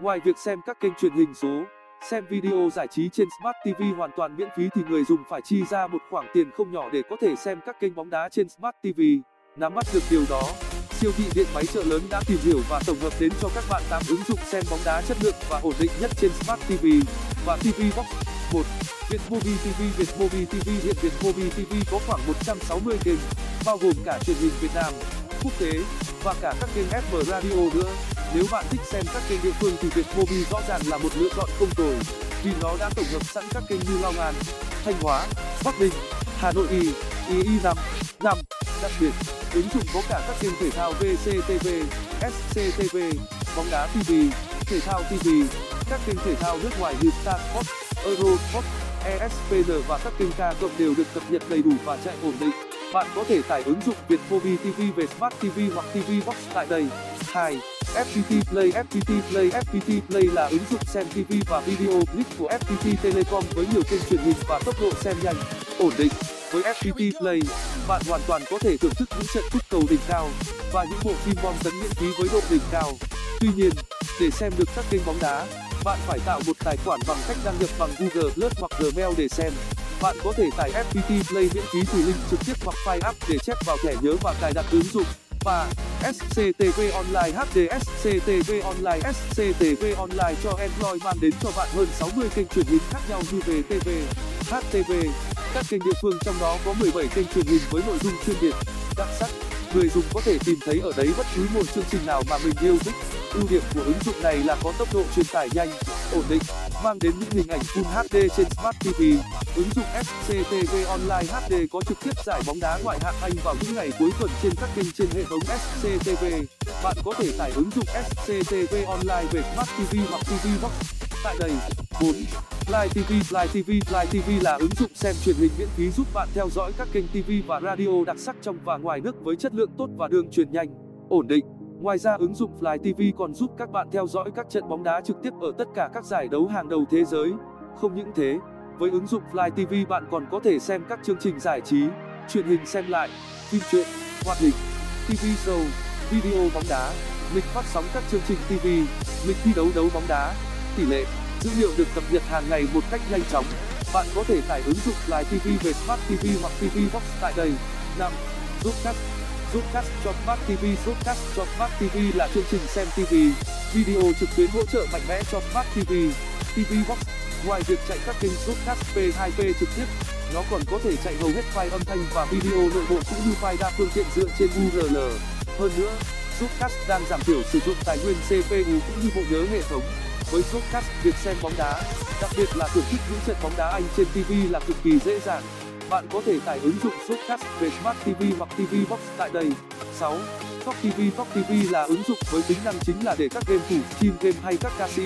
Ngoài việc xem các kênh truyền hình số, xem video giải trí trên Smart TV hoàn toàn miễn phí thì người dùng phải chi ra một khoản tiền không nhỏ để có thể xem các kênh bóng đá trên Smart TV. Nắm bắt được điều đó, siêu thị điện máy chợ lớn đã tìm hiểu và tổng hợp đến cho các bạn 8 ứng dụng xem bóng đá chất lượng và ổn định nhất trên Smart TV và TV Box. 1. Vietmobi TV Vietmobi TV hiện Vietmobi TV có khoảng 160 kênh, bao gồm cả truyền hình Việt Nam, quốc tế và cả các kênh FM radio nữa. Nếu bạn thích xem các kênh địa phương thì Vietmobi rõ ràng là một lựa chọn không tồi, vì nó đã tổng hợp sẵn các kênh như Long An, Thanh Hóa, Bắc Ninh, Hà Nội Y, Y Nam, Nam, Đặc biệt, ứng dụng có cả các kênh thể thao VCTV, SCTV, bóng đá TV, thể thao TV, các kênh thể thao nước ngoài như Star Sport, Eurosport, ESPN và các kênh ca cộng đều được cập nhật đầy đủ và chạy ổn định. Bạn có thể tải ứng dụng Vietmobi TV về Smart TV hoặc TV Box tại đây. 2. FPT Play FPT Play FPT Play là ứng dụng xem TV và video clip của FPT Telecom với nhiều kênh truyền hình và tốc độ xem nhanh, ổn định. Với FPT Play, bạn hoàn toàn có thể thưởng thức những trận cúp cầu đỉnh cao và những bộ phim bom tấn miễn phí với độ đỉnh cao. Tuy nhiên, để xem được các kênh bóng đá, bạn phải tạo một tài khoản bằng cách đăng nhập bằng Google Plus hoặc Gmail để xem. Bạn có thể tải FPT Play miễn phí từ link trực tiếp hoặc file app để chép vào thẻ nhớ và cài đặt ứng dụng. và SCTV Online HD SCTV Online SCTV Online cho Android mang đến cho bạn hơn 60 kênh truyền hình khác nhau như VTV, HTV. Các kênh địa phương trong đó có 17 kênh truyền hình với nội dung chuyên biệt, đặc sắc. Người dùng có thể tìm thấy ở đấy bất cứ một chương trình nào mà mình yêu thích. Ưu điểm của ứng dụng này là có tốc độ truyền tải nhanh, ổn định, mang đến những hình ảnh Full HD trên Smart TV. Ứng dụng SCTV Online HD có trực tiếp giải bóng đá ngoại hạng Anh vào những ngày cuối tuần trên các kênh trên hệ thống SCTV. Bạn có thể tải ứng dụng SCTV Online về Smart TV hoặc TV Box. Tại đây, 4. Fly TV Fly TV Fly TV là ứng dụng xem truyền hình miễn phí giúp bạn theo dõi các kênh TV và radio đặc sắc trong và ngoài nước với chất lượng tốt và đường truyền nhanh, ổn định. Ngoài ra ứng dụng Fly TV còn giúp các bạn theo dõi các trận bóng đá trực tiếp ở tất cả các giải đấu hàng đầu thế giới. Không những thế, với ứng dụng Fly TV bạn còn có thể xem các chương trình giải trí, truyền hình xem lại, phim truyện, hoạt hình, TV show, video bóng đá, lịch phát sóng các chương trình TV, lịch thi đấu đấu bóng đá, tỷ lệ, dữ liệu được cập nhật hàng ngày một cách nhanh chóng. Bạn có thể tải ứng dụng Fly TV về Smart TV hoặc TV Box tại đây. 5. Zoopcast Zoopcast cho Smart TV Zoopcast cho Smart TV là chương trình xem TV, video trực tuyến hỗ trợ mạnh mẽ cho Smart TV, TV Box. Ngoài việc chạy các kênh Zoopcast P2P trực tiếp, nó còn có thể chạy hầu hết file âm thanh và video nội bộ cũng như file đa phương tiện dựa trên URL. Hơn nữa, Zoopcast đang giảm thiểu sử dụng tài nguyên CPU cũng như bộ nhớ hệ thống. Với Zoopcast, việc xem bóng đá, đặc biệt là thưởng thức những trận bóng đá Anh trên TV là cực kỳ dễ dàng. Bạn có thể tải ứng dụng Shortcast về Smart TV hoặc TV Box tại đây. 6. Top TV Top TV là ứng dụng với tính năng chính là để các game thủ, team game hay các ca sĩ,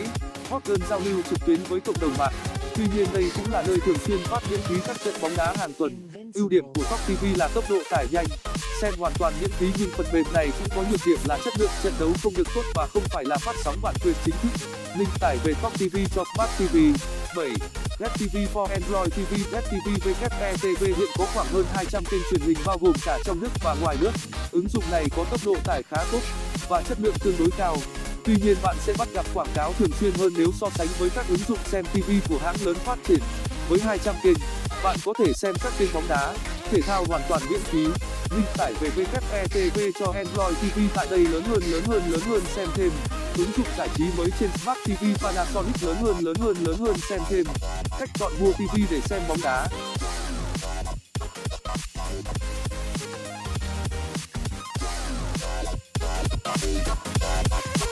hot girl giao lưu trực tuyến với cộng đồng mạng. Tuy nhiên đây cũng là nơi thường xuyên phát miễn phí các trận bóng đá hàng tuần. Ưu điểm của Top TV là tốc độ tải nhanh, xem hoàn toàn miễn phí nhưng phần mềm này cũng có nhược điểm là chất lượng trận đấu không được tốt và không phải là phát sóng bản quyền chính thức. Link tải về Top TV cho Smart TV. 7. Red TV for Android TV Red TV WETV hiện có khoảng hơn 200 kênh truyền hình bao gồm cả trong nước và ngoài nước. Ứng dụng này có tốc độ tải khá tốt và chất lượng tương đối cao. Tuy nhiên bạn sẽ bắt gặp quảng cáo thường xuyên hơn nếu so sánh với các ứng dụng xem TV của hãng lớn phát triển. Với 200 kênh, bạn có thể xem các kênh bóng đá, thể thao hoàn toàn miễn phí. Link tải về WETV cho Android TV tại đây lớn hơn lớn hơn lớn hơn xem thêm. Ứng dụng giải trí mới trên Smart TV Panasonic lớn hơn lớn hơn lớn hơn xem thêm. Cách chọn mua TV để xem bóng đá